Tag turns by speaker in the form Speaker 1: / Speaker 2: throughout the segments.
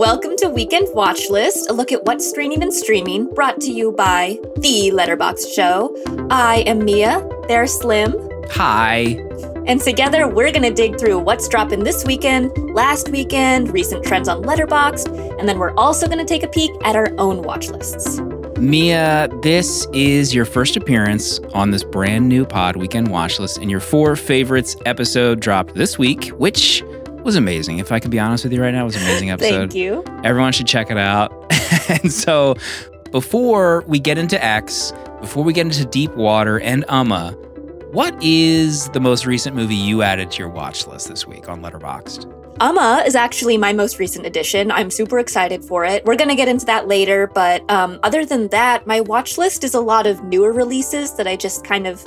Speaker 1: welcome to Weekend Watch List, a look at what's streaming and streaming, brought to you by The Letterboxd Show. I am Mia, there's Slim,
Speaker 2: Hi.
Speaker 1: and together we're going to dig through what's dropping this weekend, last weekend, recent trends on Letterboxd, and then we're also going to take a peek at our own watch lists.
Speaker 2: Mia, this is your first appearance on this brand new pod weekend watch list, and your four favorites episode dropped this week, which was amazing. If I can be honest with you right now, it was an amazing episode.
Speaker 1: Thank you.
Speaker 2: Everyone should check it out. and so, before we get into X, before we get into Deep Water and Umma, what is the most recent movie you added to your watch list this week on Letterboxd?
Speaker 1: Umma is actually my most recent addition. I'm super excited for it. We're gonna get into that later, but um, other than that, my watch list is a lot of newer releases that I just kind of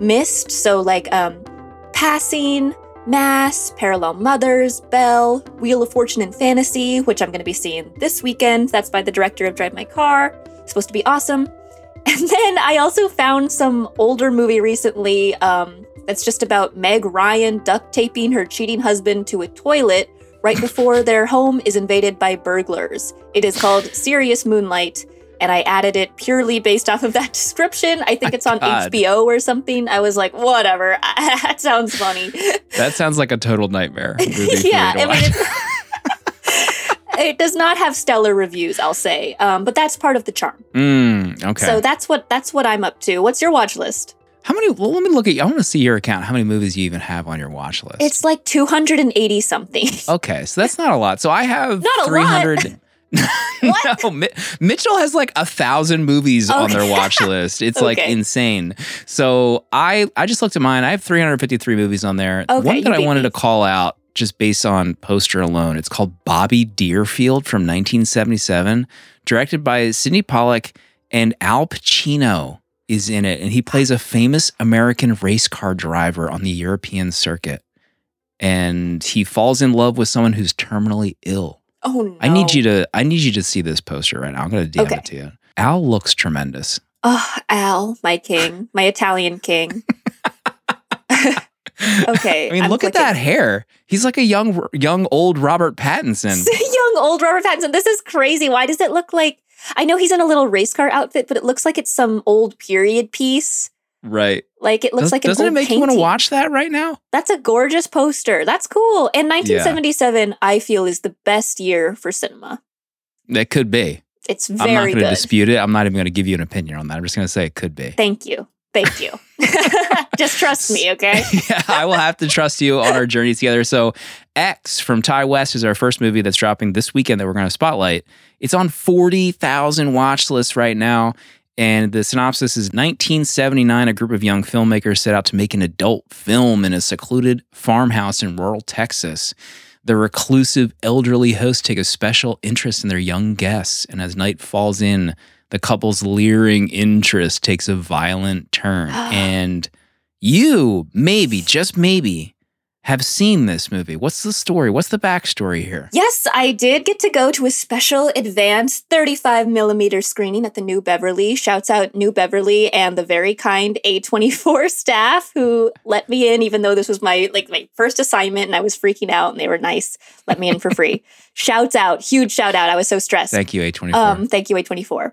Speaker 1: missed. So like um, Passing, Mass, Parallel Mothers, Belle, Wheel of Fortune and Fantasy, which I'm gonna be seeing this weekend. That's by the director of Drive My Car. It's supposed to be awesome. And then I also found some older movie recently um, that's just about Meg Ryan duct taping her cheating husband to a toilet right before their home is invaded by burglars. It is called Serious Moonlight, and I added it purely based off of that description. I think it's on
Speaker 2: God.
Speaker 1: HBO or something. I was like, whatever, that sounds funny.
Speaker 2: That sounds like a total nightmare. you
Speaker 1: yeah, I mean, it does not have stellar reviews, I'll say, um, but that's part of the charm.
Speaker 2: Mm, okay.
Speaker 1: So that's what that's what I'm up to. What's your watch list?
Speaker 2: How many? Well, let me look at. I want to see your account. How many movies you even have on your watch list?
Speaker 1: It's like 280 something.
Speaker 2: okay, so that's not a lot. So I have
Speaker 1: Not a lot.
Speaker 2: Three hundred.
Speaker 1: What?
Speaker 2: no, Mi- Mitchell has like a thousand movies on their watch list. It's like insane. So I I just looked at mine. I have 353 movies on there.
Speaker 1: Okay,
Speaker 2: One that I wanted
Speaker 1: me.
Speaker 2: to call out just based on poster alone. It's called Bobby Deerfield from 1977, directed by Sydney Pollack and Al Pacino is in it, and he plays a famous American race car driver on the European circuit. And he falls in love with someone who's terminally ill.
Speaker 1: Oh no.
Speaker 2: I need you to I need you to see this poster right now. I'm gonna DM
Speaker 1: Okay.
Speaker 2: it to you. Al looks tremendous.
Speaker 1: Oh, Al, my king, my Italian king. okay.
Speaker 2: I mean,
Speaker 1: I'm
Speaker 2: look at that hair. He's like a young young old Robert Pattinson.
Speaker 1: Young old Robert Pattinson. This is crazy. Why does it look like I know he's in a little race car outfit, but it looks like it's some old period piece.
Speaker 2: Right.
Speaker 1: Like it looks
Speaker 2: Does,
Speaker 1: like
Speaker 2: doesn't it make you want to watch that right now?
Speaker 1: That's a gorgeous poster. That's cool. And 1977, I feel, is the best year for cinema.
Speaker 2: It could be.
Speaker 1: It's
Speaker 2: I'm not
Speaker 1: very
Speaker 2: going to dispute it. I'm not even going to give you an opinion on that. I'm just going to say it could be.
Speaker 1: Thank you. Thank you. Just trust me, okay?
Speaker 2: yeah, I will have to trust you on our journey together. So, X from Ti West is our first movie that's dropping this weekend that we're going to spotlight. It's on 40,000 watch lists right now. And the synopsis is 1979, a group of young filmmakers set out to make an adult film in a secluded farmhouse in rural Texas. The reclusive elderly hosts take a special interest in their young guests. And as night falls in, the couple's leering interest takes a violent turn. and you, maybe, just maybe, have seen this movie. What's the story? What's the backstory here?
Speaker 1: Yes, I did get to go to a special advanced 35 millimeter screening at the New Beverly. Shouts out New Beverly and the very kind A24 staff who let me in, even though this was my like my first assignment and I was freaking out and they were nice, let me in for free. Shouts out, huge shout out. I was so stressed.
Speaker 2: Thank you, A24.
Speaker 1: Um, thank you, A24.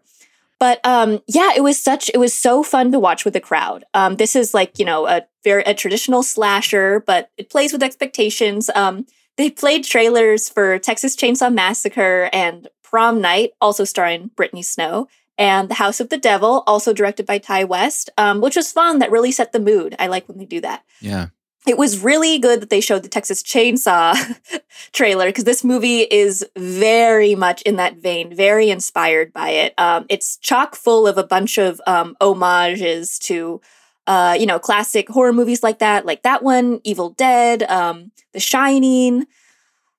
Speaker 1: But um, yeah, it was such it was so fun to watch with the crowd. Um, this is like you know a very a traditional slasher, but it plays with expectations. Um, they played trailers for Texas Chainsaw Massacre and Prom Night, also starring Brittany Snow, and The House of the Devil, also directed by Ti West, um, which was fun. That really set the mood. I like when they do that
Speaker 2: yeah.
Speaker 1: It was really good that they showed the Texas Chainsaw trailer because this movie is very much in that vein, very inspired by it. Um, it's chock full of a bunch of um, homages to, uh, you know, classic horror movies like that, like that one, Evil Dead, um, The Shining,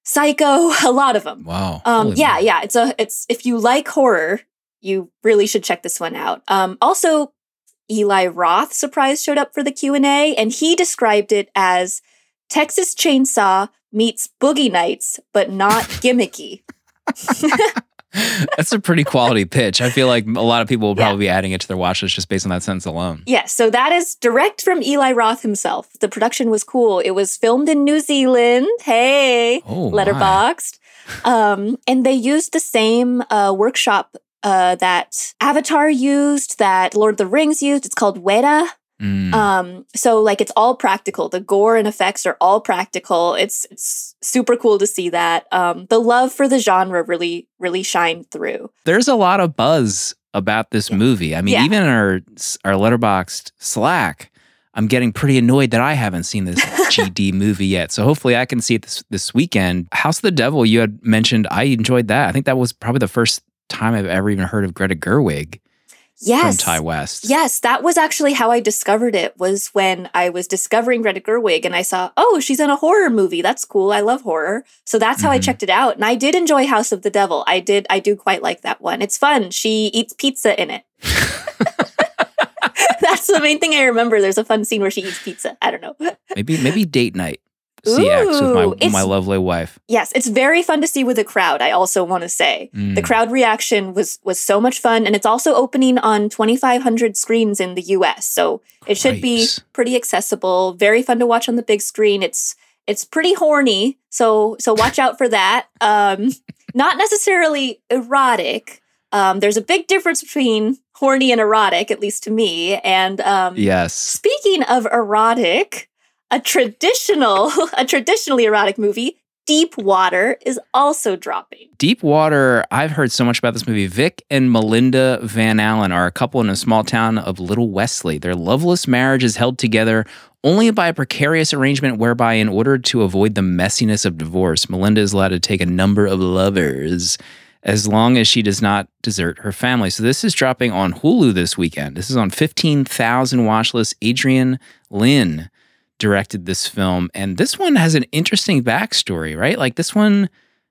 Speaker 1: Psycho, a lot of them.
Speaker 2: Wow.
Speaker 1: Um, yeah, yeah. It's a it's if you like horror, you really should check this one out. Um, also, Eli Roth surprise showed up for the Q and he described it as Texas Chainsaw meets Boogie Nights, but not gimmicky.
Speaker 2: That's a pretty quality pitch. I feel like a lot of people will
Speaker 1: Yeah.
Speaker 2: probably be adding it to their watch list just based on that sentence alone.
Speaker 1: Yes, so that is direct from Eli Roth himself. The production was cool. It was filmed in New Zealand. Hey,
Speaker 2: Oh,
Speaker 1: Letterboxd. Um, and they used the same uh, workshop uh, that Avatar used, that Lord of the Rings used. It's called Weta.
Speaker 2: Mm.
Speaker 1: Um, so like it's all practical. The gore and effects are all practical. It's it's super cool to see that. Um, the love for the genre really really shined through.
Speaker 2: There's a lot of buzz about this movie. I mean,
Speaker 1: Yeah.
Speaker 2: even in our our Letterboxd Slack, I'm getting pretty annoyed that I haven't seen this GD movie yet. So hopefully I can see it this this weekend. House of the Devil, you had mentioned. I enjoyed that. I think that was probably the first time I've ever even heard of Greta Gerwig
Speaker 1: Yes.
Speaker 2: from Ti West.
Speaker 1: Yes, that was actually how I discovered it. Was when I was discovering Greta Gerwig and I saw, oh, she's in a horror movie. That's cool. I love horror. So that's how I
Speaker 2: Mhm.
Speaker 1: checked it out, and I did enjoy House of the Devil. I did. I do quite like that one. It's fun. She eats pizza in it. that's the main thing I remember. There's a fun scene where she eats pizza. I don't know.
Speaker 2: Maybe maybe date night. CX with
Speaker 1: Ooh,
Speaker 2: my
Speaker 1: it's-
Speaker 2: my lovely wife.
Speaker 1: Yes, it's very fun to see with a crowd. I also want to say the
Speaker 2: Mm.
Speaker 1: crowd reaction was was so much fun, and it's also opening on 2,500 screens in the U.S. So it should be pretty accessible. Very fun to watch on the big screen. It's it's pretty horny, so so watch out for that. Um, not necessarily erotic. Um, there's a big difference between horny and erotic, at least to me. And um,
Speaker 2: Yes.
Speaker 1: Speaking of erotic, a traditional, a traditionally erotic movie, Deep Water, is also dropping.
Speaker 2: Deep Water, I've heard so much about this movie. Vic and Melinda Van Allen are a couple in a small town of Little Wesley. Their loveless marriage is held together only by a precarious arrangement whereby, in order to avoid the messiness of divorce, Melinda is allowed to take a number of lovers as long as she does not desert her family. So this is dropping on Hulu this weekend. This is on 15,000 watch list. Adrian Lyne directed this film. And this one has an interesting backstory, right? Like this one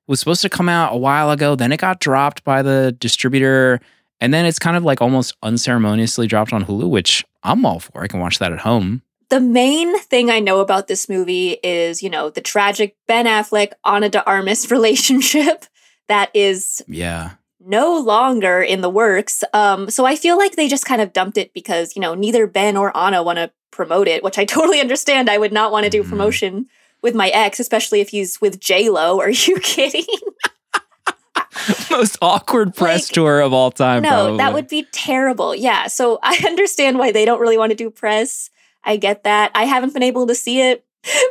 Speaker 2: was supposed to come out a while ago, then it got dropped by the distributor, and then it's kind of like almost unceremoniously dropped on Hulu, which I'm all for. I can watch that at home.
Speaker 1: The main thing I know about this movie is, you know, the tragic Ben Affleck Ana de Armas relationship that is
Speaker 2: Yeah.
Speaker 1: no longer in the works. Um, so I feel like they just kind of dumped it because, you know, neither Ben or Ana want to promote it, which I totally understand. I would not want to do
Speaker 2: Mhm.
Speaker 1: promotion with my ex, especially if he's with J Lo. Are you kidding?
Speaker 2: Most awkward press
Speaker 1: Like,
Speaker 2: tour of all time.
Speaker 1: no,
Speaker 2: probably.
Speaker 1: that would be terrible. Yeah. So I understand why they don't really want to do press. I get that. I haven't been able to see it,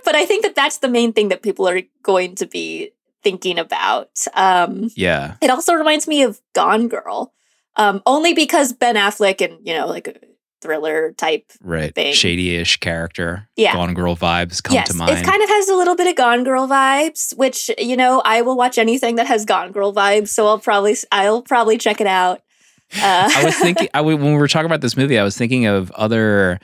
Speaker 1: but I think that that's the main thing that people are going to be thinking about. Um,
Speaker 2: Yeah.
Speaker 1: it also reminds me of Gone Girl, um, only because Ben Affleck and you know like thriller type.
Speaker 2: Right.
Speaker 1: Thing.
Speaker 2: Shady-ish character.
Speaker 1: Yeah.
Speaker 2: Gone Girl vibes come
Speaker 1: yes,
Speaker 2: to mind.
Speaker 1: it kind of has a little bit of Gone Girl vibes, which you know I will watch anything that has Gone Girl vibes, so I'll probably I'll probably check it out. Uh,
Speaker 2: I was thinking I, when we were talking about this movie, I was thinking of other,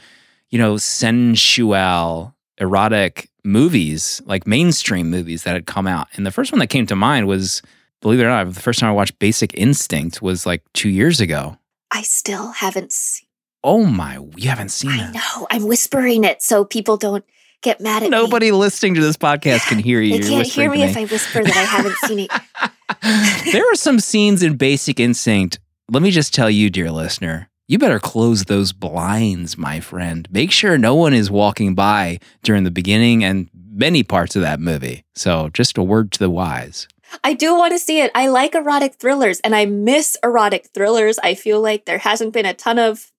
Speaker 2: you know, sensual, erotic movies, like mainstream movies that had come out. And the first one that came to mind was, believe it or not, the first time I watched Basic Instinct was like two years ago.
Speaker 1: I still haven't seen.
Speaker 2: Oh my, you haven't seen it.
Speaker 1: I
Speaker 2: that?
Speaker 1: know I'm whispering it so people don't get mad at me.
Speaker 2: Nobody listening to this podcast can hear you.
Speaker 1: They can't hear
Speaker 2: whispering
Speaker 1: me if I whisper that I haven't seen it.
Speaker 2: there are some scenes in Basic Instinct. Let me just tell you, dear listener, you better close those blinds, my friend. Make sure no one is walking by during the beginning and many parts of that movie. So, just a word to the wise.
Speaker 1: I do want to see it. I like erotic thrillers and I miss erotic thrillers. I feel like there hasn't been a ton of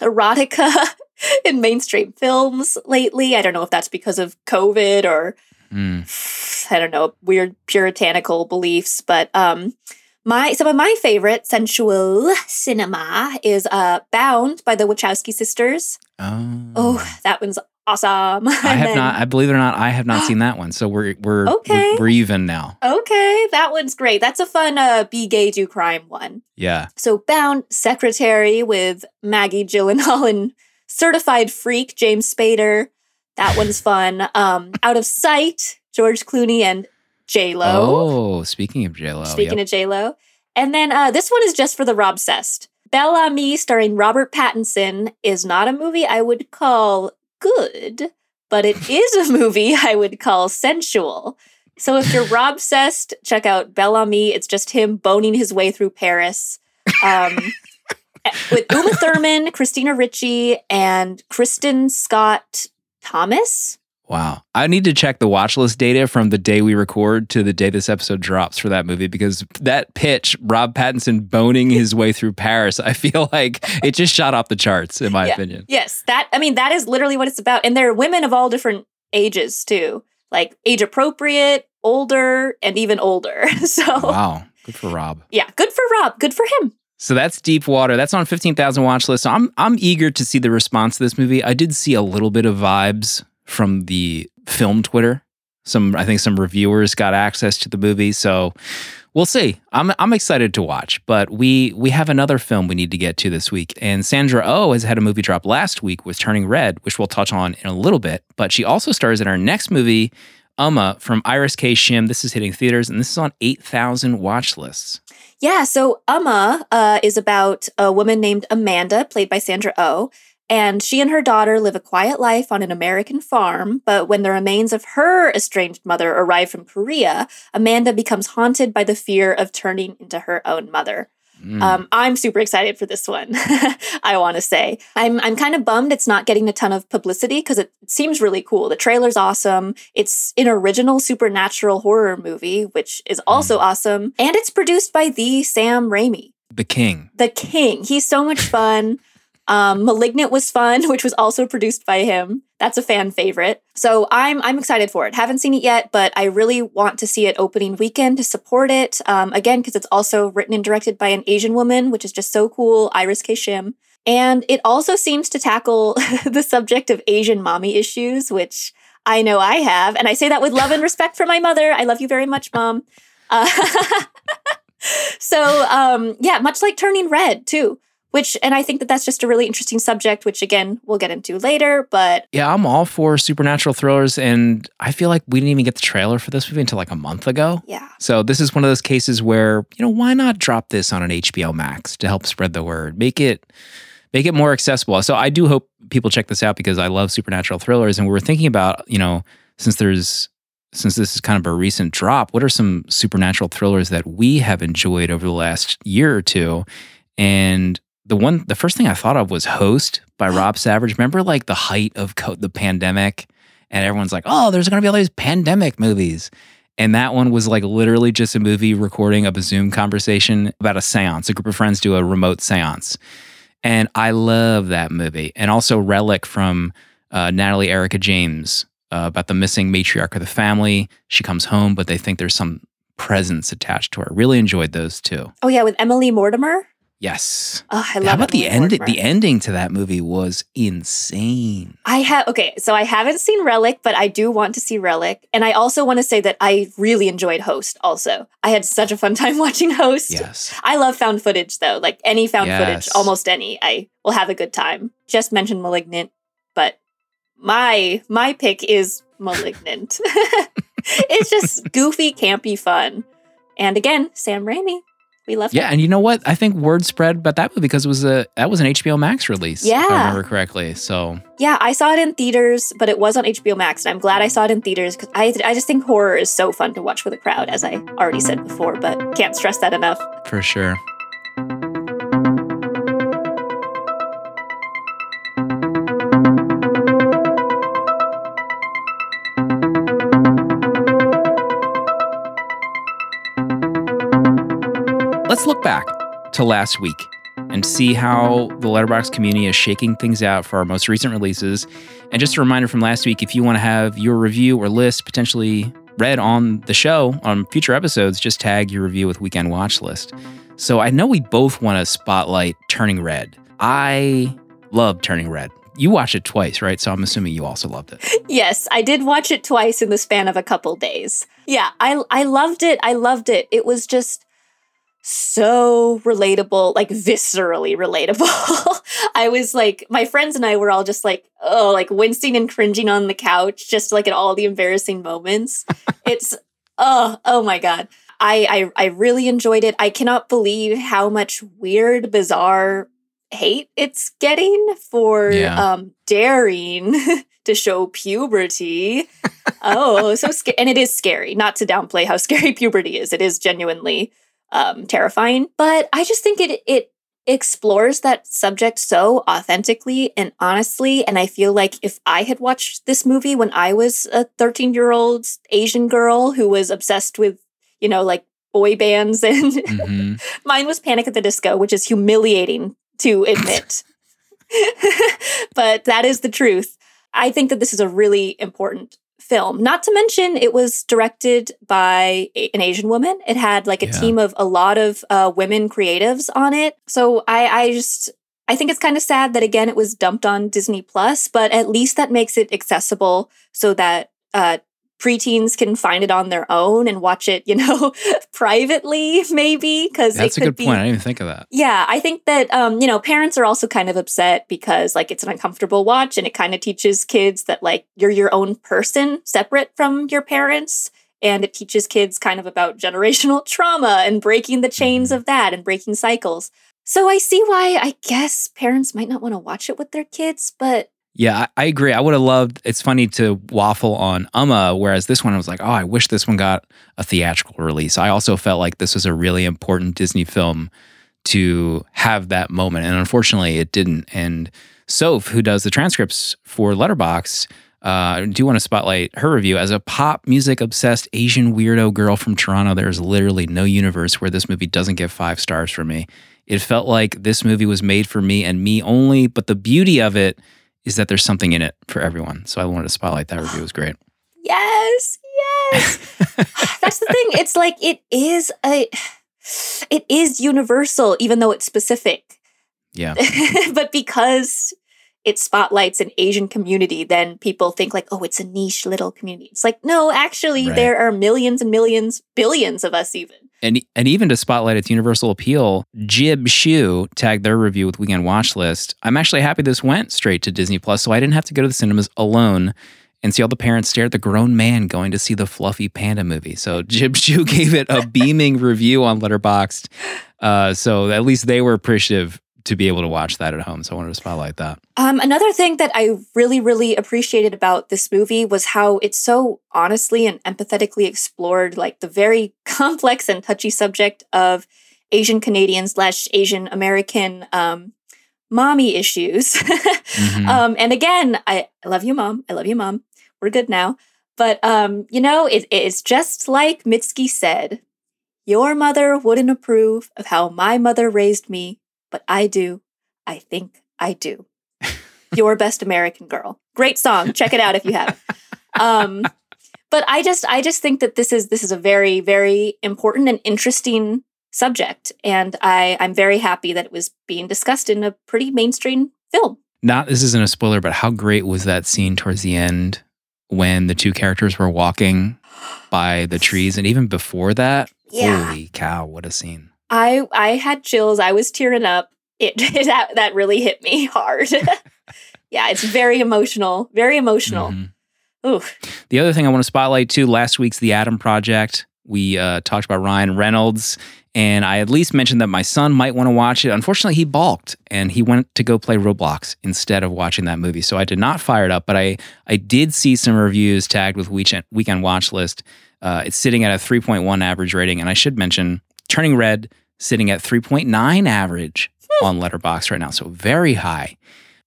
Speaker 1: erotica in mainstream films lately. I don't know if that's because of COVID or
Speaker 2: Hmm.
Speaker 1: I don't know, weird puritanical beliefs, but um my some of my favorite sensual cinema is uh Bound by the Wachowski sisters.
Speaker 2: Oh,
Speaker 1: Oh, that one's awesome.
Speaker 2: I have
Speaker 1: then-
Speaker 2: not. I believe it or not, I have not seen that one. So we're we're
Speaker 1: Okay.
Speaker 2: we're, we're even now.
Speaker 1: Okay, that one's great. That's a fun uh be gay do crime one.
Speaker 2: Yeah.
Speaker 1: So Bound Secretary with Maggie Gyllenhaal and certified freak James Spader. That one's fun. Um Out of Sight, George Clooney and J Lo.
Speaker 2: Oh, speaking of J Lo,
Speaker 1: Speaking of J Lo, and then uh, this one is just for the Rob Cest. Bel Ami, starring Robert Pattinson, is not a movie I would call good, but it is a movie I would call sensual. So if you're Rob Cest, check out Bel Ami. It's just him boning his way through Paris. Um, with Uma Thurman, Christina Ricci, and Kristin Scott Thomas.
Speaker 2: Wow. I need to check the watch list data from the day we record to the day this episode drops for that movie because that pitch, Rob Pattinson boning his way through Paris, I feel like it just shot off the charts, in my
Speaker 1: Yeah.
Speaker 2: opinion.
Speaker 1: Yes, that I mean that is literally what it's about. And there are women of all different ages too. Like age appropriate, older, and even older. So
Speaker 2: Wow. Good for Rob.
Speaker 1: yeah, good for Rob. Good for him.
Speaker 2: So that's Deep Water. That's on 15,000 watch list. So I'm I'm eager to see the response to this movie. I did see a little bit of vibes from the film Twitter. Some I think some reviewers got access to the movie, so we'll see. I'm I'm excited to watch, but we we have another film we need to get to this week. And Sandra Oh has had a movie drop last week with Turning Red, which we'll touch on in a little bit, but she also stars in our next movie Umma from Iris K. Shim. This is hitting theaters and this is on 8,000 watch lists.
Speaker 1: Yeah, so Umma uh, is about a woman named Amanda, played by Sandra Oh, and she and her daughter live a quiet life on an American farm. But when the remains of her estranged mother arrive from Korea, Amanda becomes haunted by the fear of turning into her own mother.
Speaker 2: Mm.
Speaker 1: Um, I'm super excited for this one. I want to say I'm I'm kind of bummed it's not getting a ton of publicity because it seems really cool. The trailer's awesome. It's an original supernatural horror movie, which is also awesome, and it's produced by the Sam Raimi,
Speaker 2: the King.
Speaker 1: the King. He's so much fun. Um, Malignant was fun, which was also produced by him. That's a fan favorite. So I'm I'm excited for it. Haven't seen it yet, but I really want to see it opening weekend to support it. Um, again, because it's also written and directed by an Asian woman, which is just so cool, Iris K. Shim. And it also seems to tackle the subject of Asian mommy issues, which I know I have. And I say that with love and respect for my mother. I love you very much, mom. Uh, so, um, yeah, much like Turning Red, too which and i think that that's just a really interesting subject which again we'll get into later but
Speaker 2: Yeah, I'm all for supernatural thrillers, and I feel like we didn't even get the trailer for this movie until like a month ago.
Speaker 1: yeah
Speaker 2: So this is one of those cases where you know why not drop this on an HBO Max to help spread the word, make it make it more accessible. So I do hope people check this out because I love supernatural thrillers, and we were thinking about you know since there's since this is kind of a recent drop, what are some supernatural thrillers that we have enjoyed over the last year or two? And the one, the first thing I thought of was Host by Rob Savage. Remember, like the height of co- the pandemic, and everyone's like, "Oh, there's going to be all these pandemic movies," and that one was like literally just a movie recording of a Zoom conversation about a séance. A group of friends do a remote séance, and I love that movie. And also Relic from uh, Natalie Erica James uh, about the missing matriarch of the family. She comes home, but they think there's some presence attached to her. Really enjoyed those two.
Speaker 1: oh yeah with emily mortimer
Speaker 2: Yes.
Speaker 1: oh i love
Speaker 2: How about the end?
Speaker 1: Mortimer.
Speaker 2: The ending to that movie was insane.
Speaker 1: i have okay so i haven't seen relic but i do want to see relic and i also want to say that i really enjoyed host also i had such a fun time watching host
Speaker 2: Yes.
Speaker 1: I love found footage though. Like any found footage, almost any, I will have a good time. Just mentioned Malignant, but my my pick is Malignant. it's just goofy, campy fun. And again, Sam Raimi. We love
Speaker 2: Yeah,
Speaker 1: him.
Speaker 2: and you know what? I think word spread about that movie because it was a that was an HBO Max release.
Speaker 1: Yeah, if.
Speaker 2: I remember correctly. So
Speaker 1: Yeah, I saw it in theaters, but it was on HBO Max, and I'm glad I saw it in theaters because I I just think horror is so fun to watch with a crowd, as I already said before, but can't stress that enough.
Speaker 2: for sure. Let's look back to last week and see how the Letterboxd community is shaking things out for our most recent releases. And just a reminder from last week if you want to have your review or list potentially read on the show on future episodes, just tag your review with Weekend Watch List. So I know we both want to spotlight Turning Red. I love Turning Red. You watched it twice, right? So I'm assuming you also loved it.
Speaker 1: Yes, I did watch it twice in the span of a couple days. Yeah, I I loved it. I loved it. It was just so relatable, like viscerally relatable. I was like my friends and I were all just like, oh, like wincing and cringing on the couch just like at all the embarrassing moments. it's oh, oh my god. I, I I really enjoyed it. I cannot believe how much weird, bizarre hate it's getting for
Speaker 2: Yeah.
Speaker 1: um daring to show puberty. oh, so scary. And it is scary, not to downplay how scary puberty is. It is genuinely um, terrifying. But I just think it it explores that subject so authentically and honestly. And I feel like if I had watched this movie when I was a 13 year old Asian girl who was obsessed with, you know, like boy bands and mm-hmm. mine was Panic at the Disco, which is humiliating to admit. but that is the truth. I think that this is a really important film. Not to mention, it was directed by a, an Asian woman. It had like a yeah. team of a lot of uh, women creatives on it. So I, I just, I think it's kind of sad that again it was dumped on Disney Plus, but at least that makes it accessible so that uh, preteens can find it on their own and watch it, you know, privately, maybe. Because
Speaker 2: that's a good be, point. I didn't even think of that.
Speaker 1: Yeah, I think that um, you know, parents are also kind of upset because like it's an uncomfortable watch and it kind of teaches kids that like you're your own person, separate from your parents. And it teaches kids kind of about generational trauma and breaking the chains mm-hmm. of that and breaking cycles. So I see why I guess parents might not want to watch it with their kids, but
Speaker 2: yeah, I, I agree. I would have loved. It's funny to waffle on Umma, whereas this one I was like, oh, I wish this one got a theatrical release. I also felt like this was a really important Disney film to have that moment, and unfortunately, it didn't. And Soph, who does the transcripts for Letterboxd, uh, I do want to spotlight her review as a pop music obsessed Asian weirdo girl from Toronto. There's literally no universe where this movie doesn't get five stars for me. It felt like this movie was made for me and me only, but the beauty of it is that there's something in it for everyone. So I wanted to spotlight that review. It was great.
Speaker 1: Yes, yes. That's the thing. It's like it is a it is universal, even though it's specific.
Speaker 2: Yeah.
Speaker 1: but because it spotlights an Asian community, then people think like, oh, it's a niche little community. It's like, no, actually, right. there are millions and millions, billions of us even.
Speaker 2: And and even to spotlight its universal appeal, JibShoo tagged their review with Weekend Watch List. I'm actually happy this went straight to Disney Plus, so I didn't have to go to the cinemas alone and see all the parents stare at the grown man going to see the fluffy panda movie. So JibShoo gave it a beaming review on Letterboxd. Uh, so at least they were appreciative to be able to watch that at home. So I wanted to spotlight that.
Speaker 1: Um, another thing that I really, really appreciated about this movie was how it so honestly and empathetically explored like the very complex and touchy subject of Asian Canadian slash Asian American um, mommy issues. mm-hmm. um, and again, I, I love you, mom. I love you, mom. We're good now. But um, you know, it, it's just like Mitski said. Your mother wouldn't approve of how my mother raised me but I do. I think I do. Your best American girl. Great song. Check it out if you have. Um, but I just I just think that this is this is a very very important and interesting subject, and I I'm very happy that it was being discussed in a pretty mainstream film.
Speaker 2: Not this isn't a spoiler, but how great was that scene towards the end when the two characters were walking by the trees, and even before that? Yeah. Holy cow! What a scene!
Speaker 1: I I had chills. I was tearing up. It, that that really hit me hard. yeah, it's very emotional. Very emotional. Mm-hmm. Ooh.
Speaker 2: The other thing I want to spotlight too. Last week's The Adam Project. We uh, talked about Ryan Reynolds, and I at least mentioned that my son might want to watch it. Unfortunately, he balked and he went to go play Roblox instead of watching that movie. So I did not fire it up, but I I did see some reviews tagged with weekend weekend watch list. Uh, it's sitting at a 3.1 average rating, and I should mention Turning Red sitting at 3.9 average hmm. on Letterboxd right now, so very high.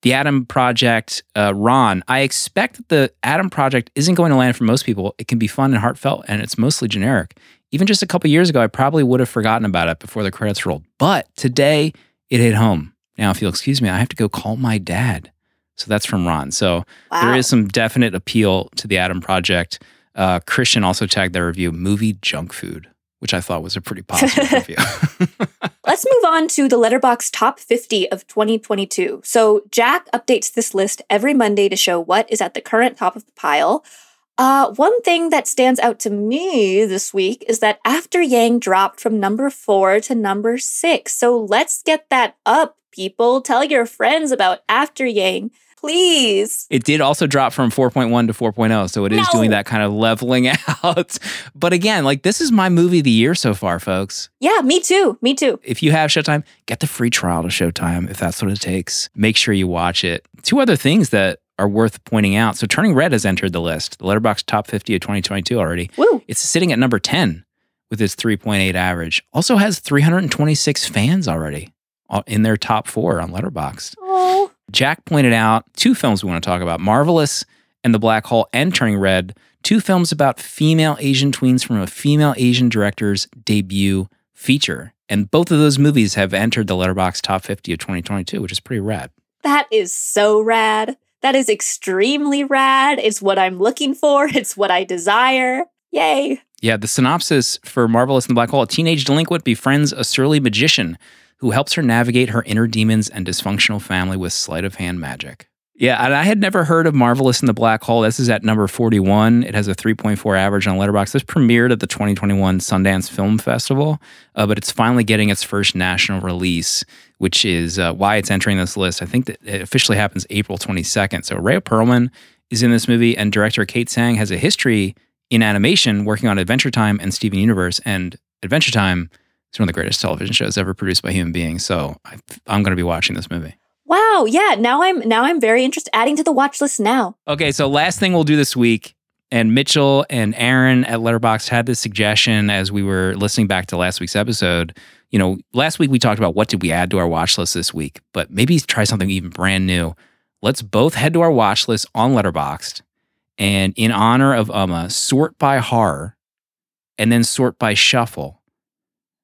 Speaker 2: The Adam Project, uh, Ron, I expect that the Adam Project isn't going to land for most people. It can be fun and heartfelt, and it's mostly generic. Even just a couple years ago, I probably would have forgotten about it before the credits rolled. But today, it hit home. Now, if you'll excuse me, I have to go call my dad. So that's from Ron. So wow. there is some definite appeal to the Adam Project. Uh, Christian also tagged their review movie junk food which I thought was a pretty positive review.
Speaker 1: Let's move on to the Letterboxd Top 50 of 2022. So, Jack updates this list every Monday to show what is at the current top of the pile. Uh, one thing that stands out to me this week is that After Yang dropped from number four to number six. So, let's get that up, people. Tell your friends about After Yang. Please.
Speaker 2: It did also drop from 4.1 to 4.0, so it is no. doing that kind of leveling out. but again, like this is my movie of the year so far, folks.
Speaker 1: Yeah, me too. Me too.
Speaker 2: If you have Showtime, get the free trial to Showtime if that's what it takes. Make sure you watch it. Two other things that are worth pointing out. So Turning Red has entered the list, the Letterboxd Top 50 of 2022 already.
Speaker 1: Woo.
Speaker 2: It's sitting at number 10 with its 3.8 average. Also has 326 fans already. uh, in their top four on Letterboxd.
Speaker 1: Oh,
Speaker 2: Jack pointed out two films we want to talk about Marvelous and The Black Hole and Turning Red, two films about female Asian tweens from a female Asian director's debut feature. And both of those movies have entered the Letterboxd top 50 of 2022, which is pretty rad.
Speaker 1: that is so rad. That is extremely rad. It's what I'm looking for. It's what I desire. Yay.
Speaker 2: Yeah, the synopsis for Marvelous and the Black Hole a teenage delinquent befriends a surly magician who helps her navigate her inner demons and dysfunctional family with sleight of hand magic. Yeah, and I had never heard of Marvelous in the Black Hole. This is at number 41. It has a 3.4 average on Letterboxd. This premiered at the 2021 Sundance Film Festival, uh, but it's finally getting its first national release, which is uh, why it's entering this list. I think that it officially happens April 22nd. So Rhea Perlman is in this movie, and director Kate Tsang has a history in animation working on Adventure Time and Steven Universe. And Adventure Time is one of the greatest television shows ever produced by human beings. So I, I'm going to be watching this movie.
Speaker 1: Wow. Yeah. Now I'm now I'm very interested. Adding to the watch list now.
Speaker 2: Okay, so last thing we'll do this week, and Mitchell and Aaron at Letterboxd had this suggestion as we were listening back to last week's episode. You know, last week we talked about what did we add to our watch list this week, but maybe try something even brand new. Let's both head to our watch list on Letterboxd, and in honor of Umma, sort by horror, and then sort by shuffle.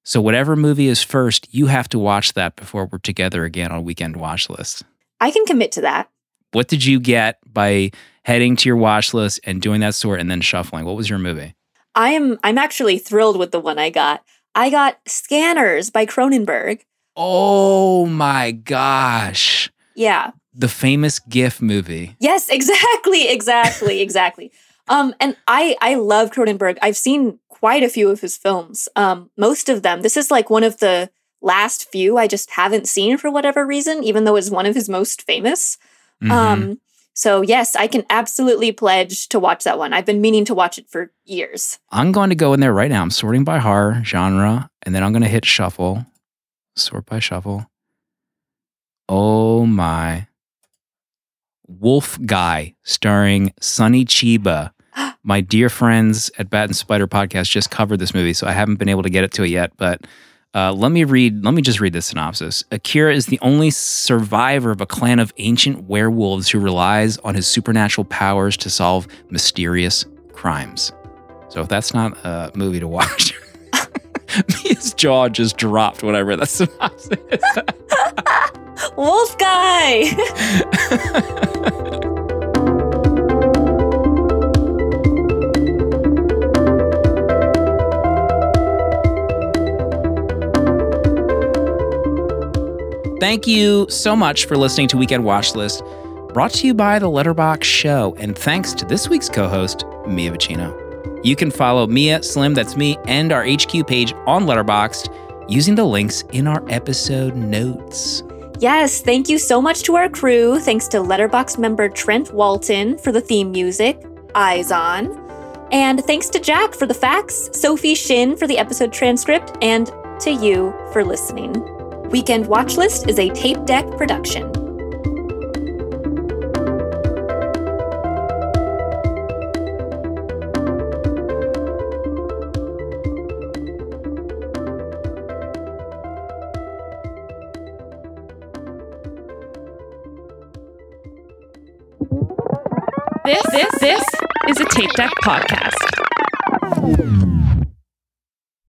Speaker 2: So whatever movie is first, you have to watch that before we're together again on weekend watch list
Speaker 1: I can commit to that.
Speaker 2: what did you get by heading to your watch list and doing that sort and then shuffling? What was your movie?
Speaker 1: I am I'm actually thrilled with the one I got. I got Scanners by Cronenberg.
Speaker 2: Oh my gosh.
Speaker 1: Yeah.
Speaker 2: The famous GIF movie.
Speaker 1: Yes, exactly, exactly, exactly. Um, and I I love Cronenberg. I've seen quite a few of his films. Um, most of them. This is like one of the last few I just haven't seen for whatever reason, even though it's one of his most famous.
Speaker 2: Mhm.
Speaker 1: Um, so yes, I can absolutely pledge to watch that one. I've been meaning to watch it for years.
Speaker 2: I'm going to go in there right now. I'm sorting by horror, genre, and then I'm going to hit shuffle. Sort by shuffle. Oh my. Wolf Guy, starring Sonny Chiba. My dear friends at Bat and Spider Podcast just covered this movie, so I haven't been able to get it to it yet. But uh, let me read. Let me just read the synopsis. Akira is the only survivor of a clan of ancient werewolves who relies on his supernatural powers to solve mysterious crimes. So if that's not a movie to watch, his jaw just dropped when I read that synopsis.
Speaker 1: Wolf guy.
Speaker 2: Thank you so much for listening to Weekend Watch List, brought to you by the Letterboxd Show, and thanks to this week's co-host, Mia Vicino. You can follow Mia, Slim, that's me, and our HQ page on Letterboxd using the links in our episode notes.
Speaker 1: Yes, thank you so much to our crew. Thanks to Letterbox member Trent Walton for the theme music, Izon. And thanks to Jack for the facts, Sophie Shin for the episode transcript, and to you for listening. Weekend Watch List is a tape deck production.
Speaker 3: This this this is a Tape Deck podcast.